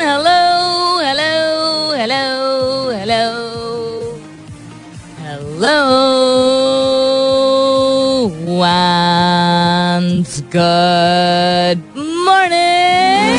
Hello, hello, hello, hello. Hello. Once good morning.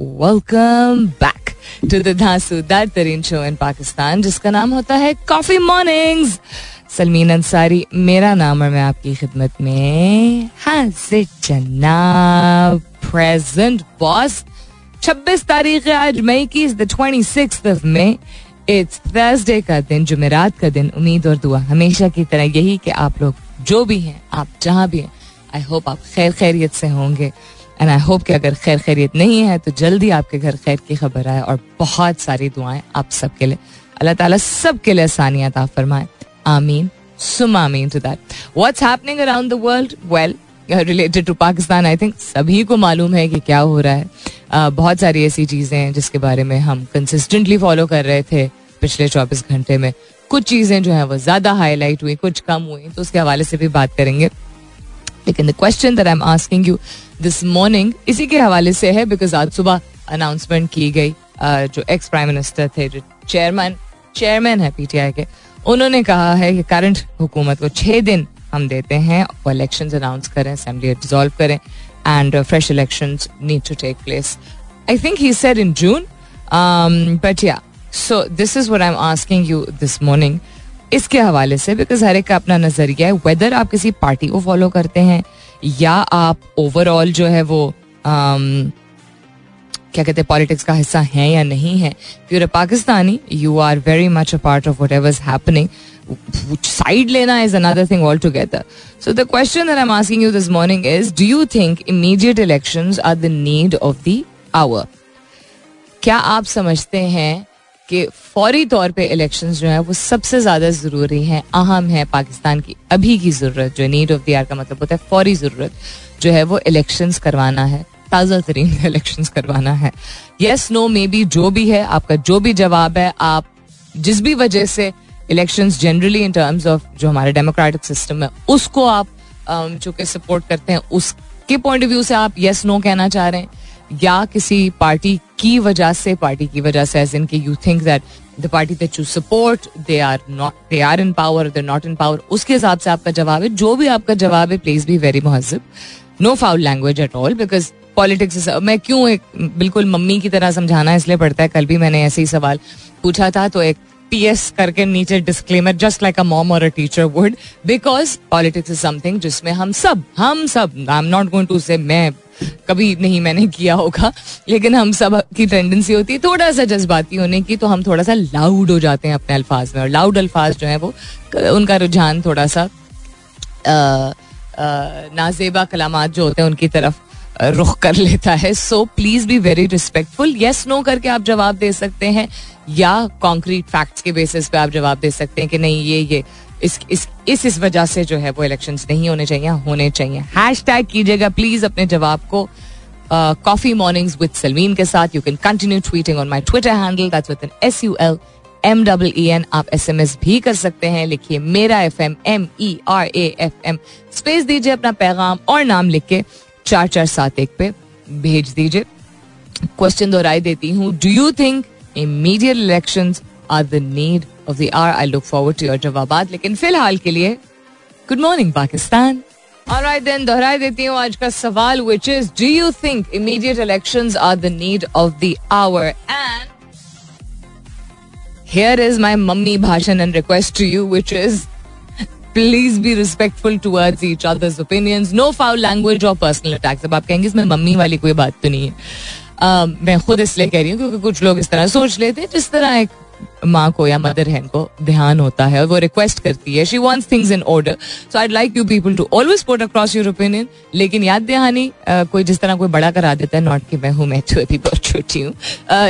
welcome back to the धांसूदार तरीन show इन पाकिस्तान जिसका नाम होता है कॉफ़ी मॉर्निंग्स सलमीन अंसारी, मेरा नाम और मैं आपकी खिदमत में हाजिर जनाब प्रेजेंट बॉस 26 तारीख है, आज मई की twenty six of May it's Thursday का दिन, जुमेरात का दिन। उम्मीद और दुआ हमेशा की तरह यही कि आप लोग जो भी हैं, आप जहाँ भी हैं आई होप आप खैर खैरियत से होंगे। एंड आई होप कि अगर खैर खैरियत नहीं है तो जल्दी आपके घर खैर की खबर आए और बहुत सारी दुआएँ आप सबके लिए। अल्लाह ताला सबके लिए आसानियात आप फरमाए। आमीन। सुम आमीन to that what's happening around the world well related to Pakistan I think सभी को मालूम है कि क्या हो रहा है। Uh, बहुत सारी ऐसी चीज़ें हैं जिसके बारे में हम कंसिस्टेंटली फॉलो कर रहे थे पिछले चौबीस घंटे में। कुछ चीज़ें जो है वो ज़्यादा हाईलाइट हुई कुछ कम हुई तो उसके हवाले से भी बात करेंगे। लेकिन the question that I am asking you this morning इसी के हवाले से है बिकॉज़ आज सुबह अनाउंसमेंट की गई जो एक्स प्राइम मिनिस्टर थे, जो चेयरमैन चेयरमैन है पीटीआई के, उन्होंने कहा है कि करंट हुकूमत को छह दिन हम देते हैं वो इलेक्शन अनाउंस करें असेंबली डिजोल्व करें and fresh election need to take place I think he said in June but yeah so this is what I am asking you this morning इसके हवाले से बिकॉज़ हर एक का अपना नज़रिया है वेदर आप किसी पार्टी को फॉलो करते हैं या आप ओवरऑल जो है वो um, क्या कहते हैं पॉलिटिक्स का हिस्सा है या नहीं है? You are Pakistani you are very much a part of whatever happening side लेना is another thing all together so the question I am asking you this morning is do you think immediate elections are the need of the hour क्या आप समझते हैं कि फौरी तौर पे elections जो है, वो सबसे ज़्यादा ज़रूरी हैं, अहम है पाकिस्तान की, अभी की ज़रूरत जो नीड ऑफ़ द आर का मतलब होता है, फौरी ज़रूरत जो है वो इलेक्शंस करवाना है, ताज़ा तरीन इलेक्शन करवाना है। यस नो मे बी जो भी है, आपका जो भी जवाब है, आप जिस भी वजह से election generally in terms of जो हमारे डेमोक्रेटिक सिस्टम है, उसको आप जो कि सपोर्ट करते हैं, उसके पॉइंट ऑफ़ व्यू से आप यस नो कहना चाह रहे हैं। या किसी पार्टी की वजह से, पार्टी की वजह से एज इन के you think that the party that you support they are not they are in power they not in power उसके हिसाब से आपका जवाब है। जो भी आपका जवाब है please be very महजब no foul language at all because politics मैं क्यों एक बिल्कुल मम्मी की तरह समझाना इसलिए पड़ता है, कल भी मैंने ऐसे ही सवाल पूछा था तो एक पीएस करके नीचे disclaimer just like a mom और a teacher would because politics is something जिसमें हम सब हम सब I am not going to say मैं कभी नहीं मैंने किया होगा, लेकिन हम सब की टेंडेंसी होती है थोड़ा सा जज्बाती होने की तो हम थोड़ा सा लाउड हो जाते हैं अपने अल्फाज में। और लाउड अल्फाज जो है वो, उनका रुझान थोड़ा सा नाजेबा कलामात जो होते हैं उनकी तरफ़ रुख कर लेता है। So please be very respectful yes no करके आप जवाब दे सकते हैं, या कॉन्क्रीट फैक्ट्स के बेसिस पे आप जवाब दे सकते हैं कि नहीं, ये ये इस इस इस इस वजह से जो है वो इलेक्शंस नहीं होने चाहिए होने चाहिए। हैश टैग कीजिएगा प्लीज़ अपने जवाब को। कॉफ़ी मॉर्निंग्स विद सलमीन के साथ। You can continue tweeting on my Twitter handle that's with an S U L M double E N आप एस एम एस भी कर सकते हैं। लिखिए मेरा F M M E R A F M space दीजिए अपना पैगाम और नाम लिख के चार चार सात एक पे भेज दीजिए। क्वेश्चन दोहराई देती हूँ। Do you think immediate election are the need of the hour I look forward to your जवाब लेकिन फ़िलहाल के लिए good morning Pakistan Alright then, दोहराई देती हूँ आज का सवाल which is do you think immediate elections are the need of the hour? And here is my mummy bhashan and request to you which is please be respectful towards each others opinions no foul language और personal attacks अब आप कहेंगे इसमें mummy वाली कोई बात तो नहीं है uh, मैं खुद इसलिए कह रही हूँ क्योंकि कुछ लोग इस तरह सोच लेते हैं जिस तरह एक माँ को या मदर है को ध्यान होता है और वो रिक्वेस्ट करती है। She wants things in order so I like you people to always put across your opinion लेकिन याद दहानी कोई जिस तरह कोई बड़ा करा देता है नॉट कि मैं हूँ, मैं तो अभी बहुत छोटी हूँ।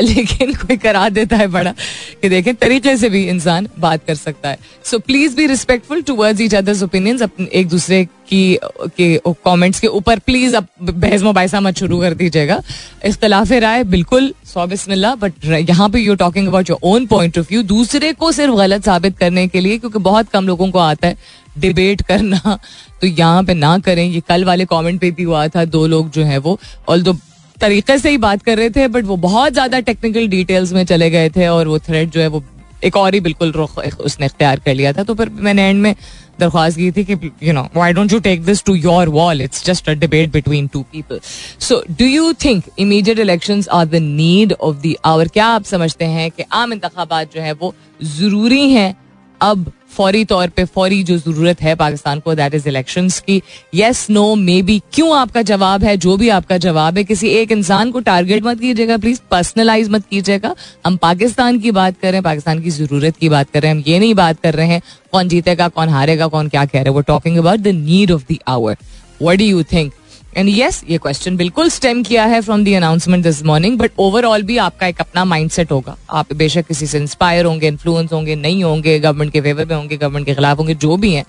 लेकिन कोई करा देता है बड़ा कि देखें, तरीके से भी इंसान बात कर सकता है। So please be respectful towards each others opinions एक दूसरे की, कि कमेंट्स के ऊपर प्लीज़ अब बहस मुबासा मत शुरू कर दीजिएगा। इख्तलाफ राय, बिल्कुल, सौ बिस्मिल्लाह बट यहाँ पे you talking about your own point of view दूसरे को सिर्फ़ गलत साबित करने के लिए, क्योंकि बहुत कम लोगों को आता है डिबेट करना। तो यहाँ पे ना करें। ये कल वाले कमेंट पे भी हुआ था, दो लोग जो है वो। ऑल दो तरीके से ही बात कर रहे थे बट वो बहुत ज़्यादा टेक्निकल डिटेल्स में चले गए थे और वो थ्रेड जो है वो एक और ही बिल्कुल रुख उसने अख्तियार कर लिया था। तो फिर मैंने एंड में दरख्वास्त की थी कि you know why don't you take this to your wall it's just a debate between two people so do you think immediate election are the need of the hour क्या आप समझते हैं कि आम इंतबात जो है वो ज़रूरी हैं? अब फौरी तौर पे फौरी जो ज़रूरत है पाकिस्तान को दैट इज़ इलेक्शन की। येस नो मे बी क्यों आपका जवाब है? जो भी आपका जवाब है, किसी एक इंसान को टारगेट मत कीजिएगा प्लीज़ पर्सनलाइज मत कीजिएगा। हम पाकिस्तान की बात कर रहे हैं, पाकिस्तान की ज़रूरत की बात कर रहे हैं, हम ये नहीं बात कर रहे हैं, कौन जीतेगा, कौन हारेगा, कौन क्या कह रहे हैं। वो talking about the need of the hour what do you think and yes ये क्वेश्चन बिल्कुल स्टेम किया है from the announcement this morning but overall भी आपका एक अपना माइंडसेट होगा। आप बेशक किसी से इंस्पायर होंगे इन्फ्लुएंस होंगे, नहीं होंगे गवर्नमेंट के फेवर में होंगे गवर्नमेंट के खिलाफ होंगे, जो भी हैं,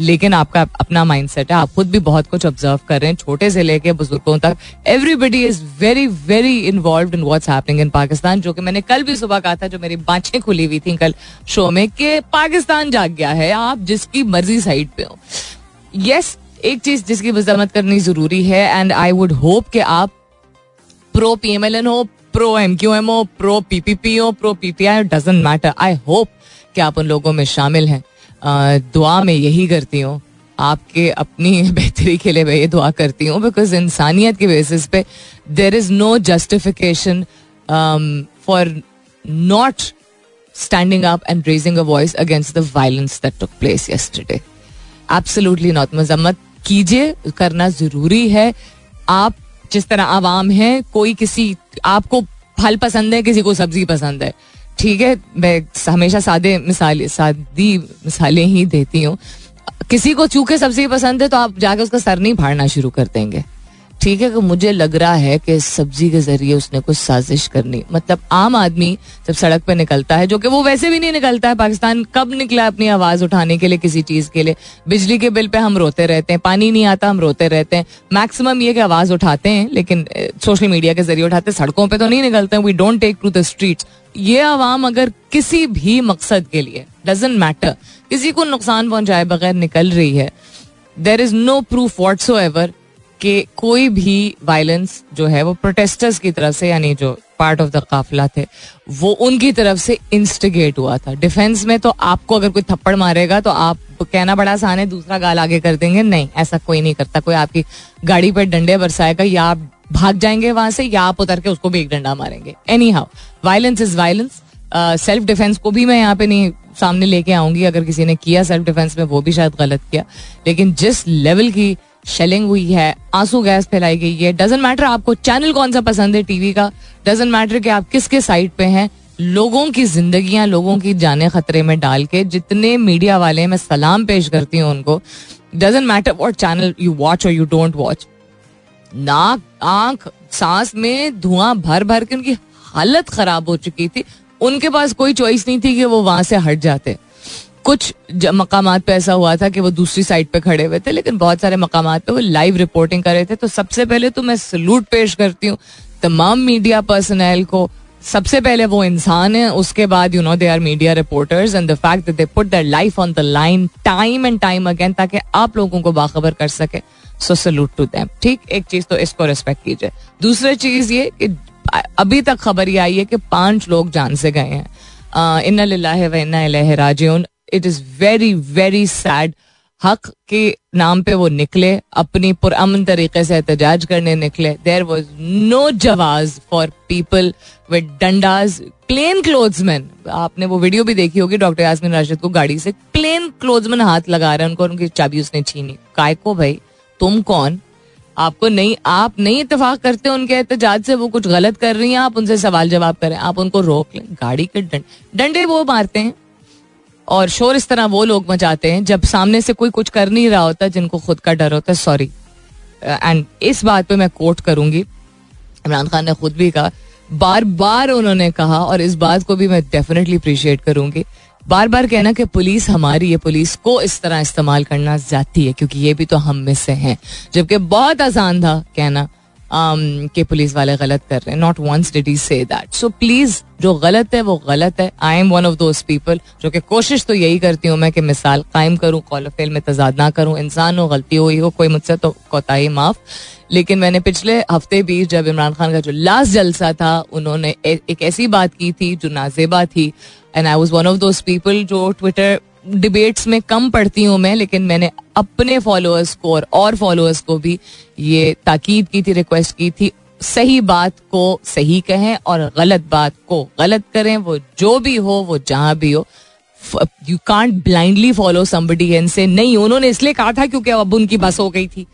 लेकिन आपका अपना माइंडसेट है। आप खुद भी बहुत कुछ ऑब्ज़र्व कर रहे हैं, छोटे से लेके बुज़ुर्गों तक। Everybody is very very involve in what's happening in Pakistan जो कि मैंने कल भी सुबह कहा था, जो मेरी बाँचें खुली हुई थी कल शो में, कि पाकिस्तान जाग गया है। आप जिसकी मर्ज़ी साइड पे हो। यस एक चीज़ जिसकी वजामत करनी ज़रूरी है एंड आई वुड होप कि आप pro P M L N हो प्रो एम क्यू एम हो प्रो पी पी पी हो pro P P I doesn't matter I hope कि आप उन लोगों में शामिल हैं। दुआ में यही करती हूँ, आपके अपनी बेहतरी के लिए मैं ये दुआ करती हूँ बिकॉज़ इंसानियत के बेसिस पे there is no justification for not standing up and raising a voice against the violence that took place yesterday absolutely not मजम्मत कीजिए, करना ज़रूरी है। आप जिस तरह आवाम है, कोई किसी, आपको फल पसंद है, किसी को सब्ज़ी पसंद है। ठीक है, मैं हमेशा सादे मिसाले, सादी मिसालें ही देती हूँ। किसी को चूके सब्ज़ी पसंद है तो आप जाके उसका सर नहीं फाड़ना शुरू कर देंगे। ठीक है कि मुझे लग रहा है कि सब्ज़ी के ज़रिए उसने कुछ साजिश करनी। मतलब आम आदमी जब सड़क पे निकलता है, जो कि वो वैसे भी नहीं निकलता है, पाकिस्तान कब निकला अपनी आवाज़ उठाने के लिए किसी चीज़ के लिए? बिजली के बिल पे हम रोते रहते हैं, पानी नहीं आता, हम रोते रहते हैं। मैक्सिमम ये कि आवाज़ उठाते हैं, लेकिन सोशल मीडिया के ज़रिए उठाते सड़कों पर तो नहीं निकलते we don't take to the street ये आवाम अगर किसी भी मकसद के लिए डजेंट मैटर किसी को नुकसान पहुँचाए बगैर निकल रही है there is no proof whatsoever कि कोई भी वायलेंस जो है, वो प्रोटेस्टर्स की तरफ़ से, यानी जो पार्ट ऑफ़ द काफिला थे, वो उनकी तरफ़ से इंस्टिगेट हुआ था। डिफेंस में तो आपको अगर कोई थप्पड़ मारेगा तो आप कहना बड़ा आसान है, दूसरा गाल आगे कर देंगे। नहीं, ऐसा कोई नहीं करता। कोई आपकी गाड़ी पर डंडे बरसाएगा, या आप भाग जाएँगे वहाँ से, या आप उतर के उसको भी एक डंडा मारेंगे। Anyhow violence is violence self defence को भी मैं यहाँ पे नहीं सामने लेके आऊँगी। अगर किसी ने किया सेल्फ डिफेंस में, वो भी शायद गलत किया। लेकिन जिस लेवल की शेलिंग हुई है, आँसू गैस फैलाई गई है। डजेंट मैटर आपको चैनल कौन सा पसंद है टीवी का डजेंट मैटर कि आप किसके साइड पे हैं। लोगों की जिंदगियाँ, लोगों की जाने खतरे में डाल के जितने मीडिया वाले मैं सलाम पेश करती हूँ उनको। Doesn't matter what channel you watch और यू डोंट वॉच नाक, आँख, सांस में धुआँ भर भर के उनकी हालत खराब हो चुकी थी। उनके पास कोई चॉइस नहीं थी कि वो वहाँ से हट जाते। कुछ मकाम पे ऐसा हुआ था कि वो दूसरी साइड पे खड़े हुए थे, लेकिन बहुत सारे मकाम पे वो लाइव रिपोर्टिंग कर रहे थे। तो सबसे पहले तो मैं सल्यूट पेश करती हूँ तमाम मीडिया पर्सनल को। सबसे पहले वो इंसान है, उसके बाद you know they are media reporters and the fact that they put their life on the line time and time again ताकि आप लोगों को बाखबर कर सके। सो सल्यूट टू दैम ठीक, एक चीज़ तो इसको रिस्पेक्ट कीजिए। दूसरी चीज़ ये कि अभी तक खबर ये आई है कि पाँच लोग जान से गए हैं। इन व इन्ना राजिउन it is very very sad हक के नाम पे वो निकले, अपनी पुरअमन तरीके से एहतजाज करने निकले. देर वॉज़ नो जवाज फॉर पीपल विद डंडाज प्लेन क्लोथ्समैन आपने वो वीडियो भी देखी होगी डॉक्टर यासमिन राशिद को गाड़ी से प्लेन क्लोथ्समैन हाथ लगा रहे हैं, उनको उनकी चाबी उसने छीनी. काय को भाई? तुम कौन? आपको नहीं, आप नहीं इतफाक करते उनके एहतजाज से, वो कुछ गलत कर रही हैं, आप उनसे सवाल जवाब करें, आप उनको रोक लें. गाड़ी के डंडे वो मारते हैं। और शोर इस तरह वो लोग मचाते हैं, जब सामने से कोई कुछ कर नहीं रहा होता जिनको खुद का डर होता है सॉरी एंड इस बात पे मैं कोट करूँगी। इमरान खान ने खुद भी कहा बार बार उन्होंने कहा और इस बात को भी मैं डेफिनेटली अप्रिशिएट करूँगी। बार बार कहना कि पुलिस हमारी है, पुलिस को इस तरह इस्तेमाल करना जाती है, क्योंकि ये भी तो हम में से हैं। जबकि बहुत आसान था कहना। कि पुलिस वाले गलत कर रहे हैं. Not once did he say that so please जो गलत है, वो गलत है. I am one of those people जो कि कोशिश तो यही करती हूँ मैं कि मिसाल कायम करूँ कॉल फेल में तजाद ना करूँ. इंसान हो, गलती हुई हो कोई मुझसे तो कोताही माफ़. लेकिन मैंने पिछले हफ़्ते भी जब इमरान खान का जो लास्ट जलसा था, उन्होंने एक ऐसी बात की थी जो नाजेबा थी. And I was one of those people जो ट्विटर डिबेट्स में कम पढ़ती हूँ मैं लेकिन मैंने अपने फॉलोअर्स को और, और फॉलोअर्स को भी ये ताकीद की थी रिक्वेस्ट की थी सही बात को सही कहें और गलत बात को गलत करें वो जो भी हो वो जहाँ भी हो। You can't blindly follow somebody and से नहीं उन्होंने इसलिए कहा था क्योंकि अब उनकी बस हो गई थी।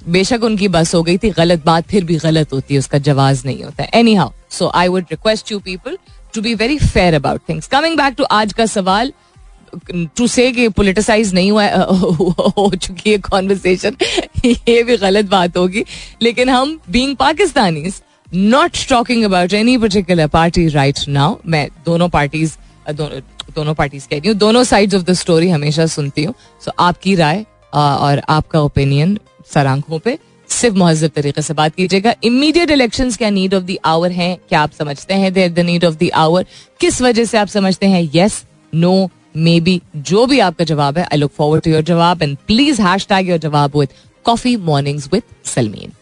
बेशक उनकी बस हो गई थी गलत बात फिर भी गलत होती है उसका जवाब नहीं होता। Anyhow so I would request you people to be very fair about things coming back to आज का सवाल टू से पोलिटिसाइज नहीं हुआ हो चुकी है कॉन्वर्सेशन ये भी गलत बात होगी। लेकिन हम being Pakistani not talking about any particular party right now मैं दोनों पार्टीज़ दोनों दोनों पार्टीज़ कह रही हूँ, दोनों साइड ऑफ़ द स्टोरी हमेशा सुनती हूँ। सो आपकी राय और आपका ओपिनियन सर आँखों पे, सिर्फ़ महजब तरीके से बात कीजिएगा। इमीडिएट इलेक्शन क्या नीड ऑफ़ द आवर है? क्या आप समझते हैं there the need of the hour किस वजह से आप समझते हैं? येस नो मे बी जो भी आपका जवाब है I look forward to your जवाब and please hashtag your जवाब with coffee mornings with Salmeen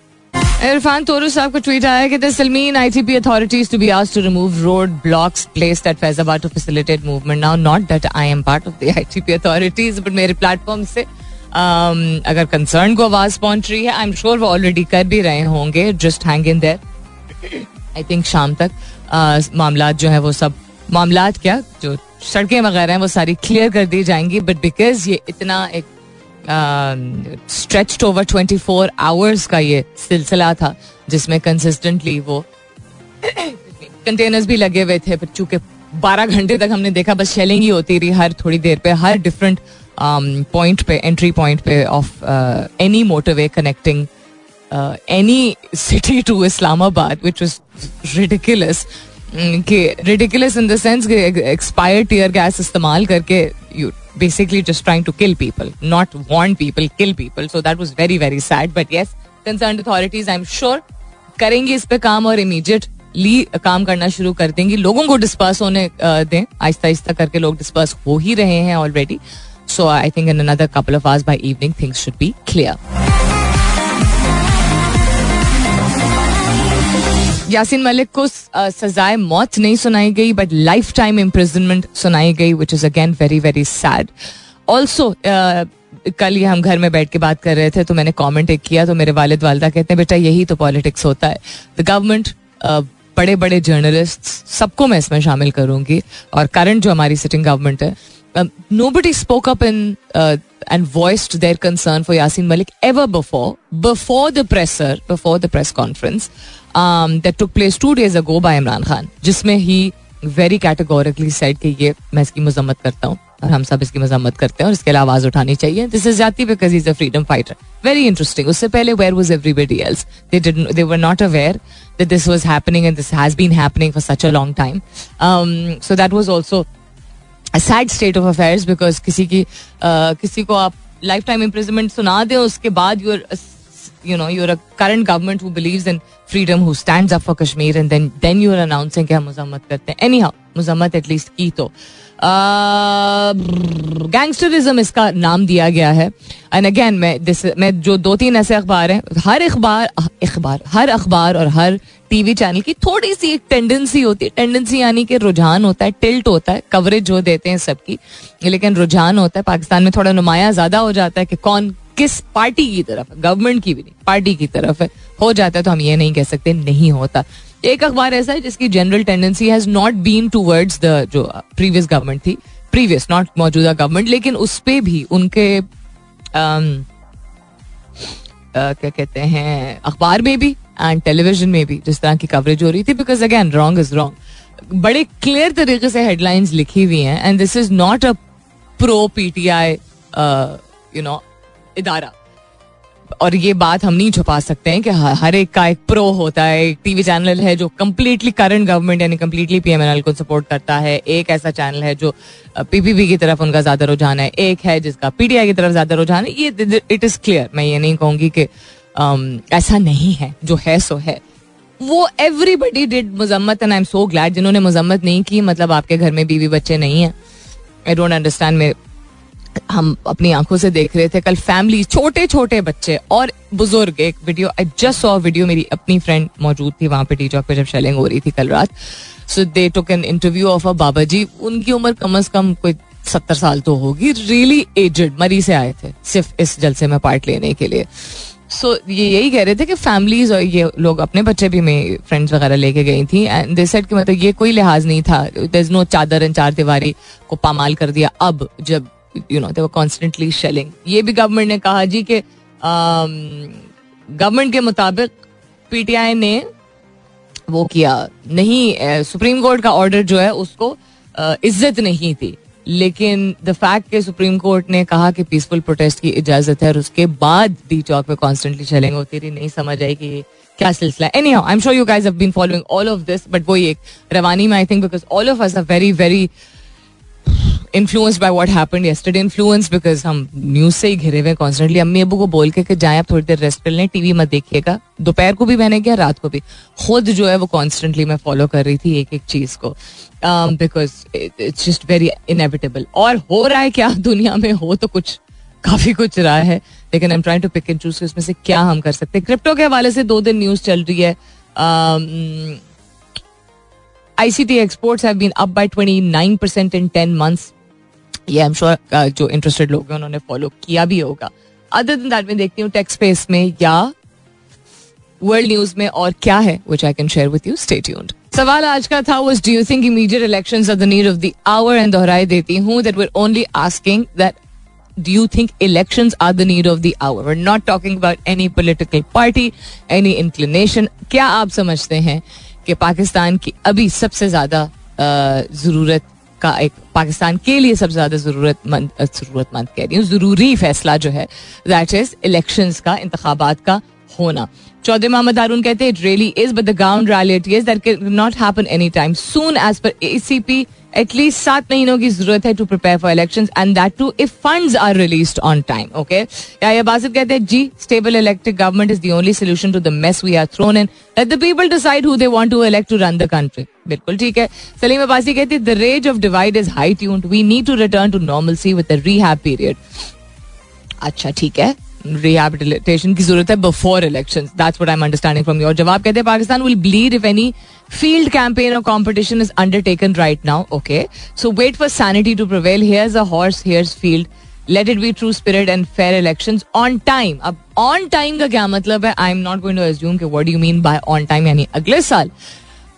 Irfan Toru साहब को ट्वीट आया कि Salmeen ITP authorities to be asked to remove road blocks placed at Faizabad to facilitate movement now not that I am part of the ITP authorities but मेरे platform से um, अगर concern को आवाज़ पहुँच रही है आई एम श्योर वो already कर भी रहे होंगे. Just hang in there I think शाम तक uh, मामला जो है वो सब मामला क्या? जो सड़कें वगैरह हैं, वो सारी क्लियर कर दी जाएँगी बट बिकॉज़ ये इतना एक stretch over twenty four hours का ये सिलसिला था, जिसमें कंसिस्टेंटली वो कंटेनर्स भी लगे हुए थे पर चूँकि बारह घंटे तक हमने देखा, बस शेलिंग ही होती रही हर थोड़ी देर पे, हर डिफरेंट पॉइंट पे एंट्री पॉइंट पे of any motorway connecting any city to Islamabad which was ridiculous कि रिडिकुलस इन द सेंस कि एक्सपायर्ड टीयर गैस इस्तेमाल करके you basically just trying to kill people not want people kill people so that was very very sad but yes concern authorities I am sure करेंगे इस पे काम और immediate ली काम करना शुरू कर देंगी। लोगों को डिस्पर्स होने दें। आहिस्ता आहिस्ता करके लोग डिस्पर्स हो ही रहे हैं already so I think in another couple of hours by evening things should be clear Yasin Malik को सजाए मौत नहीं सुनाई गई बट लाइफ टाइम इम्प्रिजनमेंट सुनाई गई which is again very very sad also कल ये हम घर में बैठ के बात कर रहे थे तो मैंने कमेंट एक किया तो मेरे वालिद वालदा कहते हैं, बेटा, यही तो पॉलिटिक्स होता है. द गवर्नमेंट बड़े बड़े जर्नलिस्ट सबको मैं इसमें शामिल करूँगी, और करंट जो हमारी सिटिंग गवर्नमेंट है nobody spoke up in and voiced their concern for Yasin Malik ever before before the presser before the press conference that took place two days ago by Imran Khan जिसमें ही very categorically said कि ये मैं इसकी मजम्मत करता हूँ और हम सब इसकी मजम्मत करते हैं और इसके लिए आवाज़ उठानी चाहिए। दिस इज़ जाती because is a freedom fighter very interesting उससे पहले where was everybody else they they were not aware was happening and this has been happening for such a long time. Um, so that was also a sad state of affairs because किसी की uh, किसी को आप life time imprisonment सुना दें उसके बाद your you know, you're a current government who believes in freedom, who stands up for Kashmir, and then then you're announcing कि हम मजम्मत करते हैं anyhow मजम्मत एटलीस्ट की तो गैंगस्टरिज्म इसका नाम दिया गया है एंड अगेन मैं दिस मैं जो दो तीन ऐसे अखबार हैं हर अखबार अखबार हर अखबार और हर टीवी चैनल की थोड़ी सी एक टेंडेंसी होती है। टेंडेंसी यानी कि रुझान होता है टिल्ट होता है कवरेज जो देते हैं सबकी। लेकिन रुझान होता है, पाकिस्तान में थोड़ा नुमाया ज़्यादा हो जाता है कि कौन किस पार्टी की तरफ़ है? गवर्नमेंट की भी नहीं पार्टी की तरफ़ है। हो जाता है तो हम ये नहीं कह सकते नहीं होता। एक अखबार ऐसा है जिसकी general tendency has not been towards the जो प्रीवियस गवर्नमेंट थी प्रीवियस नॉट मौजूदा गवर्नमेंट लेकिन उस पर भी उनके um, क्या कहते हैं अखबार में भी एंड टेलीविज़न में भी जिस तरह की कवरेज हो रही थी because again wrong is wrong बड़े क्लियर तरीके से हेडलाइंस लिखी हुई हैं and this is not a pro PTI you know इदारा। और ये बात हम नहीं छुपा सकते हैं कि हर एक का एक प्रो होता है, एक टीवी चैनल है जो कम्प्लीटली करंट गवर्नमेंट यानी कम्प्लीटली पीएमएनएल को सपोर्ट करता है। एक ऐसा चैनल है जो पीपीपी की तरफ़ उनका ज़्यादा रुझान है। एक है जिसका पीटीआई की तरफ़ ज़्यादा रुझान है। ये इट इज़ क्लियर मैं ये नहीं कहूँगी कि ऐसा नहीं है। जो है, सो है। वो everybody did मजम्मत and I am so glad जिन्होंने मजम्मत नहीं की। मतलब आपके घर में बीवी बच्चे नहीं है। आई डोंट अंडरस्टैंड मेरे हम अपनी आँखों से देख रहे थे कल फैमिली छोटे छोटे बच्चे और बुज़ुर्ग। एक video I just saw video मेरी अपनी फ्रेंड मौजूद थी वहाँ पे टी चौक पे जब शेलिंग हो रही थी कल रात। So they took an interview of a बाबा जी उनकी उम्र कम अज कम कोई सत्तर साल तो होगी। रियली एजड मरी से आए थे, सिर्फ़ इस जलसे में पार्ट लेने के लिए। सो ये यही कह रहे थे कि फैमिलीज़ और ये लोग अपने बच्चे भी मैं फ्रेंड्स वगैरह लेके गई थी। एंड दे सेड कि मतलब ये कोई लिहाज नहीं था। दर इज़ नो चादर एंड चार दीवारी को पामाल कर दिया। अब जब you know they were constantly shelling ये भी गवर्नमेंट ने कहा जी कि गवर्नमेंट के मुताबिक पीटीआई ने वो किया। नहीं सुप्रीम कोर्ट का ऑर्डर जो है, उसको इज़्ज़त नहीं थी। लेकिन द फैक्ट के सुप्रीम कोर्ट ने कहा कि पीसफुल प्रोटेस्ट की इजाज़त है और उसके बाद डी चौक पे कॉन्स्टेंटली चलेंगे होती रही। नहीं समझ आई कि क्या सिलसिला। Anyhow I am sure you guys have been following all of this but वो एक रवानी में I think because all of us are very very influenced by what happened yesterday influence because हम न्यूज़ से ही घिरे हुए कॉन्स्टेंटली अम्मी अबू को बोल के कि जाए, आप थोड़ी देर रेस्ट कर लें टीवी मत देखिएगा। दोपहर को भी मैंने किया, रात को भी। खुद जो है वो कॉन्स्टेंटली मैं फॉलो कर रही थी एक एक चीज़ को। Because it's just very inevitable और हो रहा है क्या? दुनिया में हो तो कुछ, काफ़ी कुछ रहा है। लेकिन I am trying to pick and choose इसमें से क्या हम कर सकते हैं। क्रिप्टो के हवाले से दो दिन न्यूज़ चल रही है। ICT exports have been up by 29% in 10 months. ये आई एम श्योर जो इंटरेस्टेड लोग हैं उन्होंने फॉलो किया भी होगा। अदर दिन दैट मैं देखती हूँ टेक्स स्पेस में या वर्ल्ड न्यूज़ में और क्या है which I can share with you stay tuned सवाल आज का था was do you think immediate elections are the need of the hour and दोहराई देती हूँ that we only asking that do you think elections are the need of the hour? We're not talking about any political party, any inclination. क्या आप समझते हैं कि पाकिस्तान की अभी सबसे ज़्यादा ज़रूरत का एक पाकिस्तान के लिए सबसे ज़्यादा जरूरतमंद जरूरतमंद कह रही हूँ, ज़रूरी फैसला जो है दैट इज़ इलेक्शन का इंतबात का होना। चौधरी मोहम्मद हारून कहते हैं it really is but the ground reality is that can not happen any time soon as per ACP at least सात महीनों की ज़रूरत है to prepare for election and that too if fund are release on time okay या बासित कहते हैं, जी stable elected government is the only solution to the mess we are thrown in let the people decide who they want to elect to run the country बिल्कुल ठीक है। सलीम अब्बासी कहती है the rage of divide is high tuned we need to return to normalcy with the rehab period अच्छा ठीक है। Rehabilitation की ज़रूरत है before election that's what I am understanding from your जवाब. कहते हैं, Pakistan will bleed if any field campaign और competition is undertaken right now okay so wait for sanity to prevail here's a horse here's field let it be true spirit and fair election on time अब on time का क्या मतलब है? I am not going to assume कि what you mean by on time यानी अगले साल।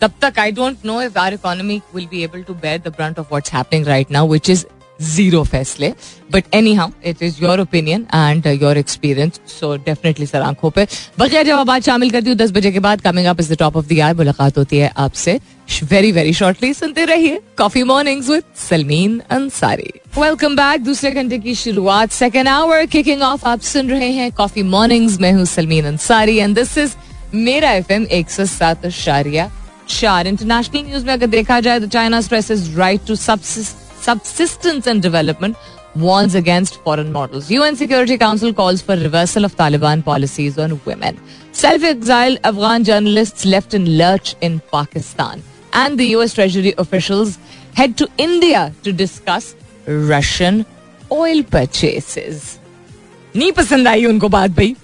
तब तक I don't know if our economy will be able to bear the brunt of what's happening right now which is zero फैसले. But anyhow it is your opinion and your experience so definitely sir आँखों पे बगैर जवाब शामिल करती हूँ दस बजे के बाद coming up is the top of the hour मुलाकात होती है आपसे वेरी वेरी शॉर्टली सुनते रहिए coffee mornings with Salmeen Ansari welcome back दूसरे घंटे की शुरुआत सेकेंड आवर किकिंग ऑफ़ आप सुन रहे हैं कॉफ़ी मॉर्निंग्स में हूँ Salmeen Ansari and this is मेरा एफ़ एम एक सौ सात शारिया चार इंटरनेशनल न्यूज़ में अगर देखा जाए तो China stress is right to subsist subsistence and development warns against foreign models. UN Security Council calls for reversal of Taliban policies on women. Self-exiled Afghan journalists left in lurch in Pakistan. And the US Treasury officials head to India to discuss Russian oil purchases. नहीं पसंद आई उनको बात भाई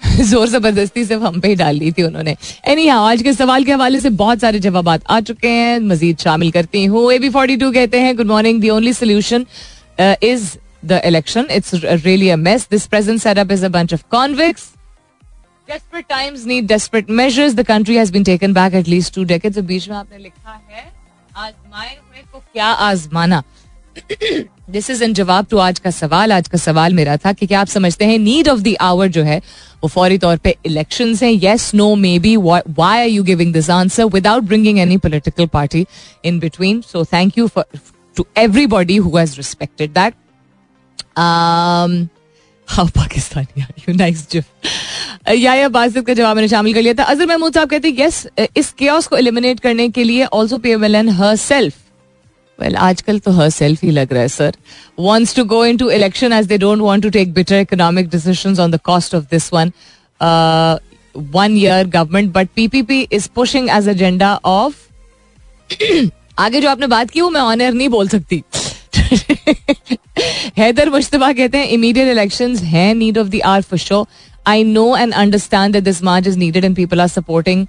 ज़ोर ज़बरदस्ती सिर्फ़ हम पे ही डाल दी थी उन्होंने। एनी हाँ आज के सवाल के हवाले से बहुत सारे जवाब आ चुके हैं। मजीद शामिल करती हूँ। ए बी फोर्टी टू कहते हैं good morning the only solution is the election it's really a mess this present setup is a bunch of convicts Desperate times need desperate measures. The country has been taken back at least two decades. तो बीच में आपने लिखा है, आजमाए हुए को क्या आजमाना? This is in जवाब to आज का सवाल. आज का सवाल मेरा था कि क्या आप समझते हैं नीड ऑफ़ द आवर जो है, वो फौरी तौर पे इलेक्शन हैं. Yes no maybe why are you giving this answer without bringing any political party in between so thank you for to everybody who has respected that जवाब मैंने शामिल कर लिया था. अजर महमूद साहब कहते हैं यस इस केओस को एलिमिनेट करने के लिए also PMLN herself well आजकल तो हर सेल्फ ही लग रहा है sir wants to go into election as they don't want to take bitter economic decision on the cost of this one one year government but PPP is pushing as agenda of आगे जो आपने बात की, वो मैं honour नहीं बोल सकती। हैदर मुश्तबा कहते हैं इमीडिएट इलेक्शन है need of the hour for sure I know and understand this march is needed and people are supporting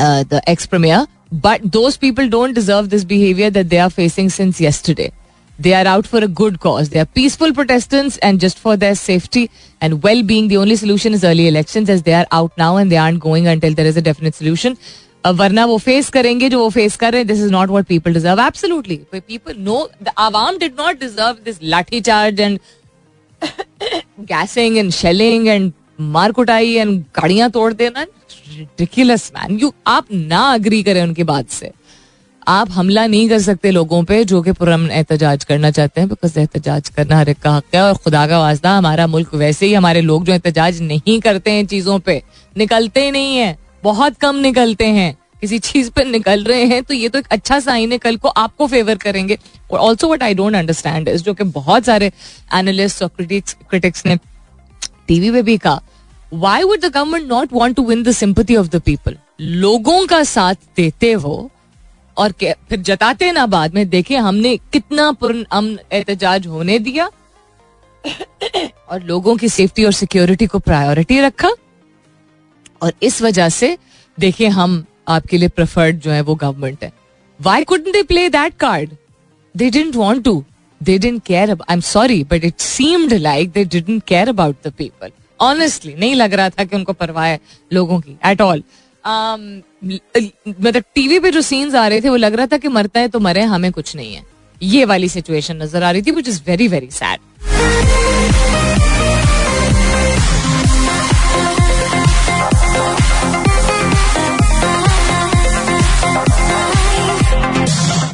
the ex premier But those people don't deserve this behavior that they are facing since yesterday. They are out for a good cause. They are peaceful protestants and just for their safety and well being, the only solution is early elections as they are out now and they aren't going until there is a definite solution. वरना वो face करेंगे जो वो face कर रहे हैं this is not what people deserve absolutely people no the Awam did not deserve this lathi charge and gassing and shelling and मार कुटाई एंड गाड़ियां तोड़ देना रिडिकुलस मैन यू आप ना अग्री करें उनकी बात से। आप हमला नहीं कर सकते लोगों पे जो कि पुरम एहतजाज करना चाहते हैं बिकॉज़ एहतजाज करना हर एक का हक है और खुदा का वास्ता हमारा मुल्क वैसे ही हमारे लोग जो एहतजाज नहीं करते हैं चीज़ों पे, निकलते नहीं है, बहुत कम निकलते हैं। किसी चीज़ पे निकल रहे हैं तो ये तो एक अच्छा साइन है, कल को आपको फेवर करेंगे। और also what I don't understand जो कि बहुत सारे एनालिस्ट और क्रिटिक्स क्रिटिक्स ने टीवी पे भी कहा why would the government not want to win the sympathy of the people लोगों का साथ देते हो और फिर जताते ना बाद में देखे हमने कितना पुरन अमन एहतजाज होने दिया और लोगों की सेफ्टी और सिक्योरिटी को प्रायोरिटी रखा और इस वजह से, देखिए, हम आपके लिए प्रेफर्ड जो है वो गवर्नमेंट है। Why could they play that card they didn't want to they didn't care I am sorry but it seemed like they didn't care about the people honestly नहीं लग रहा था कि उनको परवाह है लोगों की एट ऑल um, मतलब टीवी पे जो सीन्स आ रहे थे वो लग रहा था कि मरता है तो मरे हमें कुछ नहीं है. ये वाली सिचुएशन नज़र आ रही थी which is very very sad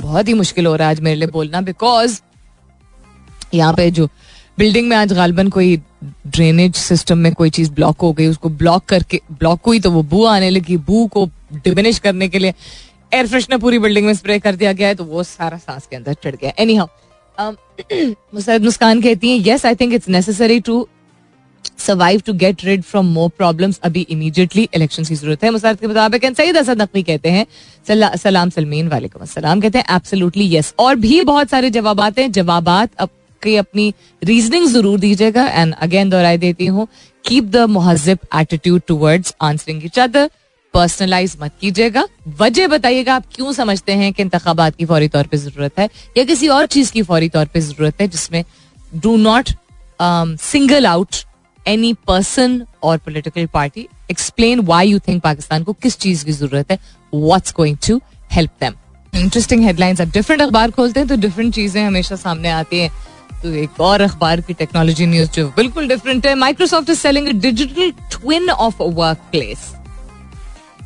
बहुत ही मुश्किल हो रहा है आज मेरे लिए बोलना बिकॉज़ यहाँ पे जो बिल्डिंग में आज गालबन कोई ड्रेनेज सिस्टम में कोई चीज़ ब्लॉक हो गई, उसको ब्लॉक करके ब्लॉक हुई तो वो बू आने लगी, बू को डिमिनिश करने के लिए एयर फ्रेशनर पूरी बिल्डिंग में स्प्रे कर दिया गया है तो वो सारा सांस के अंदर चढ़ गया। एनी हाउ मुसैद मुस्कान कहती है yes I think it's necessary to survive to get rid from more problems अभी इमीडिएटली इलेक्शन की ज़रूरत है। मुसाद के मुताबिक सईद असद नकवी कहते हैं सलाम सलमीन वालेकुम अस्सलाम। कहते हैं और भी बहुत सारे जवाब हैं जवाब अब की अपनी रीजनिंग ज़रूर दीजिएगा। एंड अगेन दोहराई देती हूँ कीप द मुहजिब एटीट्यूड टूवर्ड्स आंसरिंग पर्सनलाइज मत कीजिएगा। वजह बताइएगा, आप क्यों समझते हैं कि इंतबात की फौरी तौर पर ज़रूरत है, या किसी और चीज़ की फौरी तौर पर ज़रूरत है, जिसमें do not single out any person और political party explain why you think Pakistan को किस चीज़ की ज़रूरत है what's going to help them interesting headlines अब डिफरेंट अखबार खोलते हैं तो डिफरेंट चीज़ें हमेशा सामने आती हैं। तो एक और अखबार की टेक्नोलॉजी न्यूज़ जो बिल्कुल डिफरेंट है। Microsoft is selling digital twin of workplace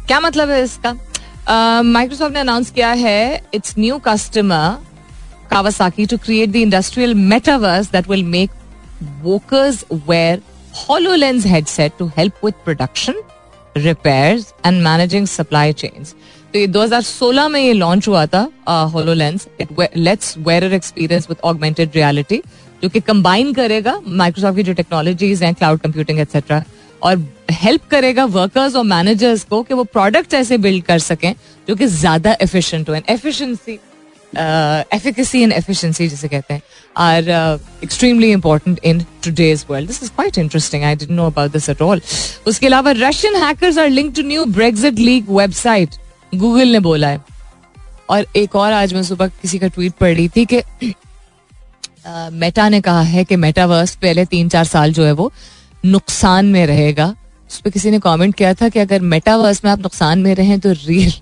क्या मतलब है इसका? माइक्रोसॉफ्ट uh, ने अनाउंस किया है it's new customer Kawasaki to create the industrial metaverse that will make workers wear HoloLens headset to help with production, repairs and managing supply chains. तो ये 2016 में ये लॉन्च हुआ था HoloLens it lets wear experience with augmented reality जो कि combine करेगा Microsoft की जो टेक्नोलॉजीज़ हैं क्लाउड कंप्यूटिंग एक्सेट्रा और हेल्प करेगा वर्कर्स और मैनेजर्स को कि वो प्रोडक्ट ऐसे बिल्ड कर सकें, जो कि ज़्यादा एफिशिएंट हो एफिशिएंसी एफिकेसी एंड एफिशिएंसी जिसे कहते हैं are extremely important in today's world this is quite interesting I didn't know about this at all उसके अलावा Russian hackers are link to new Brexit league website Google ने बोला है। और एक और आज मैं सुबह किसी का ट्वीट पढ़ रही थी कि मेटा ने कहा है कि मेटावर्स पहले तीन चार साल जो है वो नुकसान में रहेगा। उस पर किसी ने कमेंट किया था कि अगर मेटावर्स में आप नुकसान में रहें तो रियल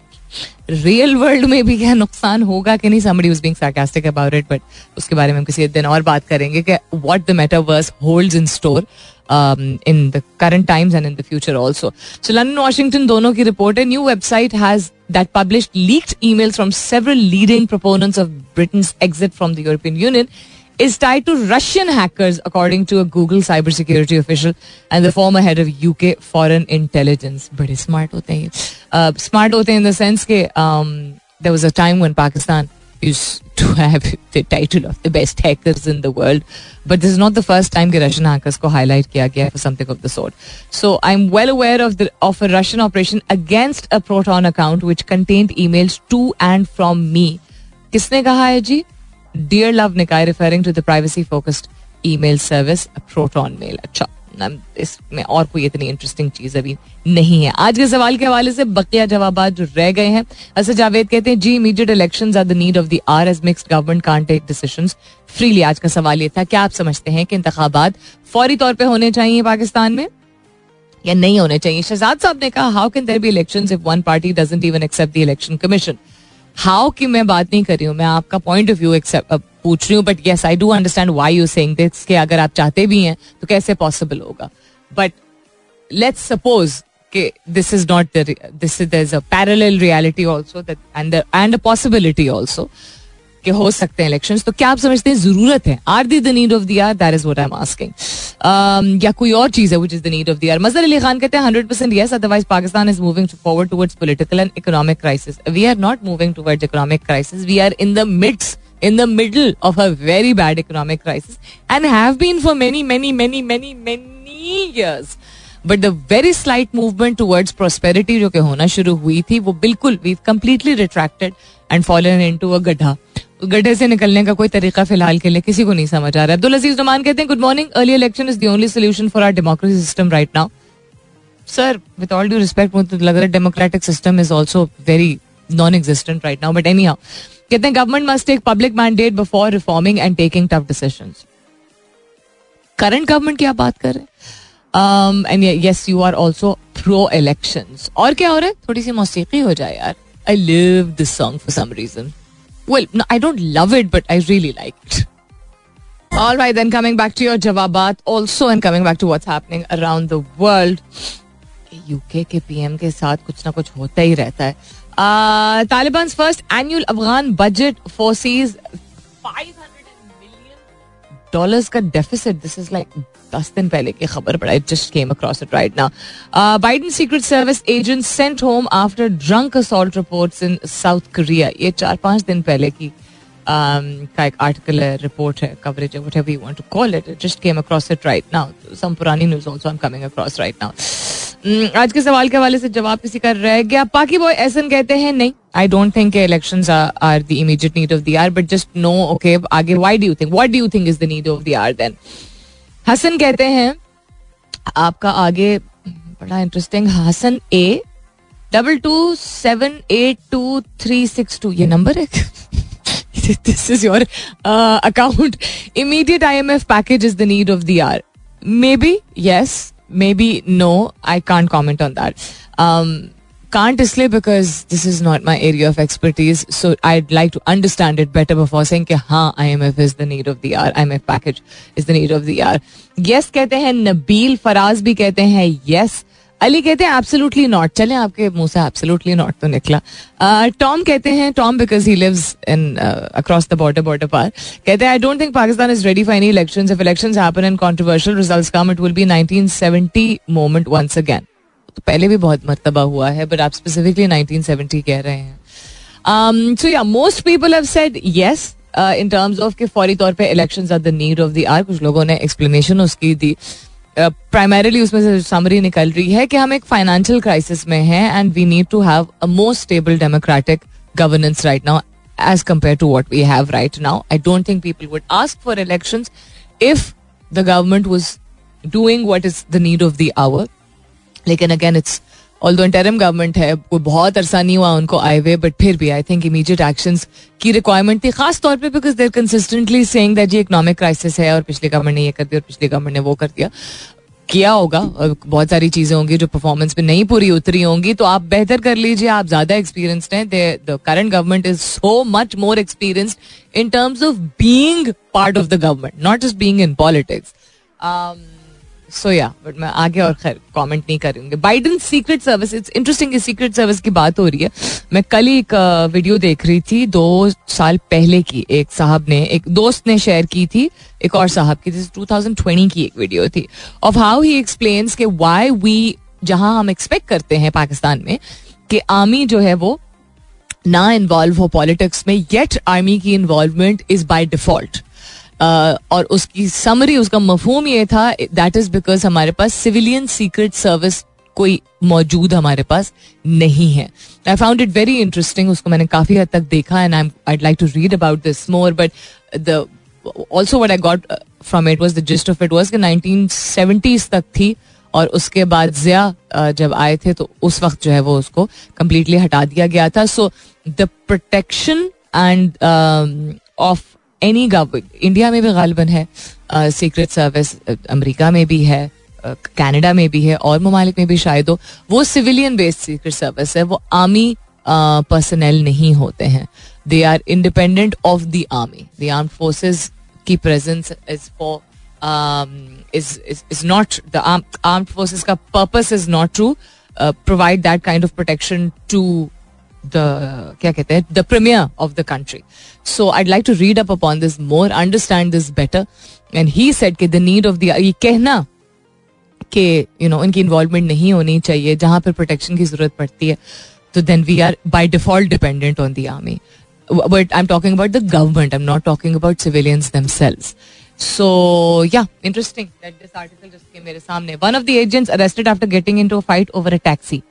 रियल वर्ल्ड में भी क्या नुकसान होगा कि नहीं? Was being sarcastic about it but उसके बारे में हम किसी दिन और बात करेंगे कि what the metaverse holds in store in the current times and in the future also so London Washington दोनों की रिपोर्ट है। New website has that published leaked emails from several leading proponents of Britain's exit from the European Union is tied to Russian hackers, according to a Google cybersecurity official and the former head of UK foreign intelligence. But smart. Uh, smart hote in the sense that um, there was a time when Pakistan used to have the title of the best hackers in the world. But this is not the first time the Russian hackers ko highlight kiya gaya for something of the sort. So I'm well aware of the of a Russian operation against a Proton account which contained emails to and from me. किसने कहा है जी dear love निकाय referring to the privacy focused email service Proton Mail अच्छा इसमें और कोई इतनी interesting चीज़ अभी नहीं है। आज के सवाल के हवाले से बकिया जवाब जो रह गए हैं। असद जावेद कहते हैं, जी immediate election are the need of the hour as mixed government can't take decision freely आज का सवाल ये था, क्या आप समझते हैं कि इंतबात फौरी तौर पर होने चाहिए पाकिस्तान में या नहीं होने चाहिए? शहजाद साहब ने कहा how can there be election if one party doesn't even accept the election commission how की मैं बात नहीं कर रही हूँ, मैं आपका पॉइंट ऑफ़ व्यू पूछ रही हूँ but yes I do understand why you saying this के अगर आप चाहते भी हैं तो कैसे पॉसिबल होगा? बट लेट्स सपोज़ कि this is not this is a parallel reality also and possibility also कि हो सकते हैं इलेक्शन तो क्या आप समझते हैं, ज़रूरत है? Are the the need of the hour that is what I am asking या कोई और चीज़ है which is the need of the hour Mazhar Ali Khan कहते हैं hundred percent yes otherwise Pakistan is moving forward towards political and economic crisis we are not moving towards economic crisis we are in the midst in the middle of a very bad economic crisis and have been for many, many, many, many, many years. But the very slight movement towards prosperity जो कि होना शुरू हुई थी वो बिल्कुल we completely retracted and fallen into a गड्ढा गड्ढे से निकलने का कोई तरीका फ़िलहाल के लिए किसी को नहीं समझ आ रहा अब्दुल अज़ीज़ नुमान कहते हैं good morning early election is the only solution for our democracy system right now sir with all due respect मुझे लग रहा है democratic system is also very non existent right now but anyhow कहते हैं government must take public mandate before reforming and taking tough decision current government की आप बात कर रहे हैं? And yes you are also pro election और क्या हो रहा है? थोड़ी सी मौसीकी हो जाए यार. I live this song for some reason no, I don't love it, but I really like it. All right, then coming back to your jawabat also and coming back to what's happening around the world. UK के PM के साथ कुछ ना कुछ होता ही रहता है. Taliban first annual Afghan budget forces 500 dollars का डेफिसिट दिस इज़ लाइक दस दिन पहले की खबर पड़ा it just came across it right now Biden secret service agent sent home after drunk assault reports in South Korea ये चार पाँच दिन पहले की um, का एक आर्टिकल है रिपोर्ट है कवरेज है whatever you want to call it just came across it right now some पुरानी news also I am coming across right now आज के सवाल के हवाले से जवाब किसी का रह गया। पाकि बॉय ऐसा कहते हैं, नहीं I don't think election are the immediate need of the hour but just no okay आगे why do think what do think is the need of the hour then Hasan कहते हैं, आपका आगे, बड़ा interesting Hasan A double two seven eight two three six two ये number है? This is your account immediate IMF package is the need of the hour maybe yes maybe no I can't comment on that can't इसलिए because this is not my area of expertise so I'd like to understand it better before saying कि हाँ IMF is the need of the hour IMF package is the need of the hour yes कहते हैं नबील फराज भी कहते हैं yes Ali कहते हैं absolutely not चले आपके मुँह से एब्सोल्युटली नॉट तो निकला। टॉम uh, कहते हैं Tom because he lives in across the border border पार। कहते हैं I don't think Pakistan is ready for any elections if elections happen and controversial results come it will be 1970 moment once again तो पहले भी बहुत मरतबा हुआ है but आप स्पेसिफिकली 1970 कह रहे हैं। So yeah most people have said yes in terms of के फौरी तौर पे elections are the need of the hour कुछ लोगों ने एक्सप्लेनेशन उसकी दी। प्राइमरीली uh, उसमें से समरी निकल रही है कि हम एक फाइनेंशियल क्राइसिस में हैं and we need to have a most stable democratic governance right now as compare to what we have right now I don't think people would ask for election if the government was doing what is the need of the hour लेकिन again it's all though interim government है, वो बहुत अरसा नहीं हुआ उनको आए हुए बट फिर भी आई थिंक इमीडिएट एक्शन की रिक्वायरमेंट थी, खास तौर पर because there consistently saying that ये इकोनॉमिक क्राइसिस है और पिछली गवर्नमेंट ने ये कर दिया और पिछली गवर्नमेंट ने वो कर दिया। किया होगा बहुत सारी चीज़ें होंगी जो परफॉर्मेंस में नहीं पूरी उतरी होंगी तो आप बेहतर कर लीजिए, आप ज़्यादा एक्सपीरियंस्ड हैं। The current government is so much more experienced in terms of being part of the government not just being in politics so yeah but मैं आगे और खैर कमेंट नहीं करूँगी Biden secret service it's interesting secret service की बात हो रही है। मैं कल ही एक वीडियो देख रही थी, दो साल पहले की एक साहब ने, एक दोस्त ने शेयर की थी, एक और साहब की टू थाउज़ेंड ट्वेंटी की एक वीडियो थी ऑफ़ हाउ ही एक्सप्लेन्स के वाई वी जहाँ हम एक्सपेक्ट करते हैं पाकिस्तान में, कि आर्मी जो है वो ना इन्वॉल्व हो पॉलिटिक्स में येट आर्मी की इन्वॉल्वमेंट इज़ बाय डिफ़ॉल्ट और उसकी समरी उसका मफहूम ये था दैट इज़ बिकॉज़ हमारे पास सिविलियन सीक्रेट सर्विस कोई मौजूद हमारे पास नहीं है। I found it very interesting उसको मैंने काफ़ी हद तक देखा and I I like to read about this more but the also what I got from it was the gist of it was nineteen seventies तक थी और उसके बाद जिया जब आए थे तो उस वक्त जो है वो उसको कम्प्लीटली हटा दिया गया था। So the protection and of any India में भी गालबन है सीक्रेट सर्विस अमेरिका में भी है कनाडा में भी है, और ममालिक में भी शायद हो, वो सिविलियन बेस्ड सीक्रेट सर्विस है, वो आर्मी पर्सनल नहीं होते हैं। They are independent of the army the arm forces की presence is for is not arm forces का purpose is not to provide that kind of protection to the क्या कहते हैं the premier of the country so I like to read up upon this more understand this better and he said के the need of the ये कहना कि you no इनकी involvement नहीं होनी चाहिए जहां पर प्रोटेक्शन की जरूरत पड़ती है तो then we are by default dependent on the army but I am talking about the government I am not talking about civilians themselves so yeah interesting that this article just मेरे सामने one of the agents arrested after getting into a fight over a taxi है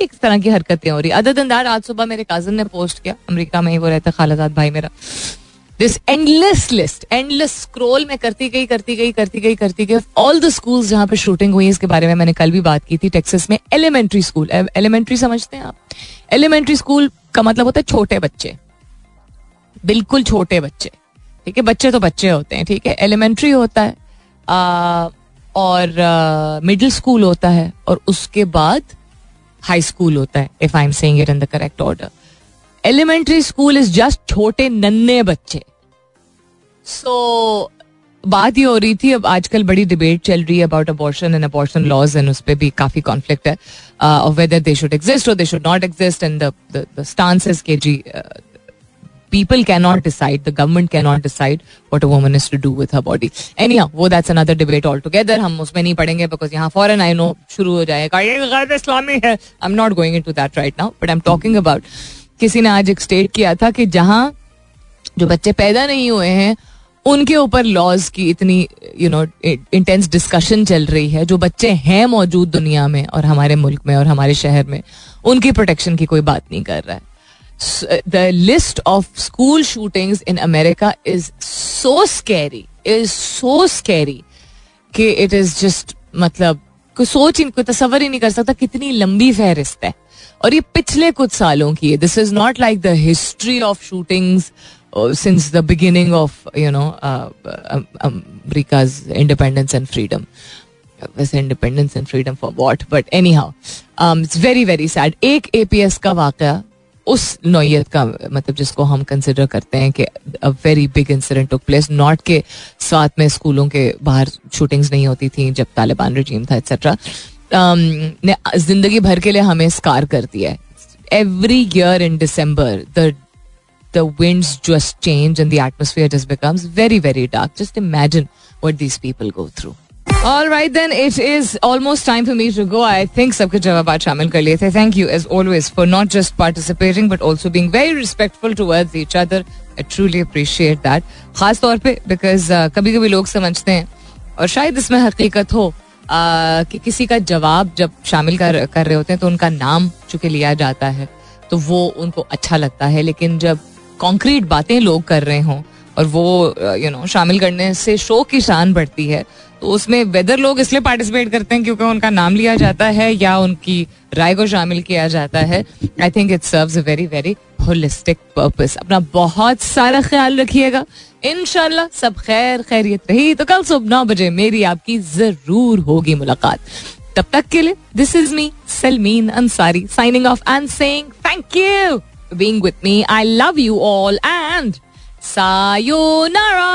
इस तरह की हरकतें हो रही other दिन दैट आज सुबह मेरे कज़न ने पोस्ट किया अमेरिका में ही वो रहता खालाजाद भाई मेरा। This endless list endless scroll में करती गई करती गई करती गई करती गई। ऑल द स्कूल जहाँ पे शूटिंग हुई इसके बारे में मैंने कल भी बात की थी टेक्सास में एलिमेंट्री स्कूल एलिमेंट्री समझते हैं आप? एलिमेंट्री स्कूल का मतलब होता है छोटे बच्चे। बिल्कुल छोटे बच्चे। ठीक है बच्चे तो बच्चे होते हैं ठीक है? एलिमेंट्री होता है आ, और मिडिल स्कूल होता है और उसके बाद हाई स्कूल होता है if I am saying it in the correct order elementary school is just छोटे नन्हे बच्चे. सो बात ये हो रही थी, अब आजकल बड़ी डिबेट चल रही है about abortion and abortion laws and उस पर भी काफ़ी कॉन्फ्लिक्ट है वेदर दे शुड एग्जिस्ट और they should not exist and the stances के जी people cannot decide, the government cannot decide what a woman is to do with her body. Anyhow, वो that's another debate altogether. हम उसमें नहीं पढ़ेंगे because यहाँ फॉरन I know शुरू हो जाएगा। ये इस्लामी है। I am not going into that right now but I am talking about किसी ने आज एक स्टेट किया था कि जहाँ जो बच्चे पैदा नहीं हुए हैं, उनके ऊपर लॉज की इतनी यू नो इंटेंस डिस्कशन चल रही है। जो बच्चे हैं मौजूद दुनिया में और हमारे मुल्क में और हमारे शहर में, उनकी प्रोटेक्शन की कोई बात नहीं कर रहा है। The list of school shootings in America is so scary, is so scary कि it is just मतलब कोई सोच ही कोई तस्वर ही नहीं कर सकता कितनी लंबी फहरिस्त है। और ये पिछले कुछ सालों की है। This is not like the history of shootings since the beginning of you know America's independence and freedom वैसे independence and freedom for what but anyhow it's very very sad एक एपीएस का वाक़ उस नोयत का मतलब जिसको हम कंसिडर करते हैं कि a very big incident took place not के साथ में स्कूलों के बाहर शूटिंग्स नहीं होती थी जब तालिबान रजीम था एक्सेट्रा um, ने ज़िंदगी भर के लिए हमें स्कार कर दिया है. Every year in December the the winds just change and the atmosphere just becomes very very dark. Just imagine what these people go through. All right then, it is almost time for me to go. I think सबके जवाब शामिल कर लिए थे. Thank you as always for not just participating but also being very respectful towards each other. I truly appreciate that. खास तौर पे because uh, कभी कभी लोग समझते हैं और शायद इसमें हकीकत हो uh, कि किसी का जवाब जब शामिल कर कर रहे होते हैं तो उनका नाम चूँकि लिया जाता है तो वो उनको अच्छा लगता है लेकिन जब कॉन्क्रीट बातें लोग कर रहे हों और वो यू नो know, शामिल करने से शो की शान बढ़ती है तो उसमें वेदर लोग इसलिए पार्टिसिपेट करते हैं क्योंकि उनका नाम लिया जाता है या उनकी राय को शामिल किया जाता है। I think it serve a very very holistic purpose अपना बहुत सारा ख्याल रखिएगा। इनशाला सब खैर, खैरियत रही। तो कल सुबह नौ बजे मेरी आपकी ज़रूर होगी मुलाकात। तब तक के लिए this is me Salmeen Ansari signing off and saying thank you being with me I love you all and sayonara!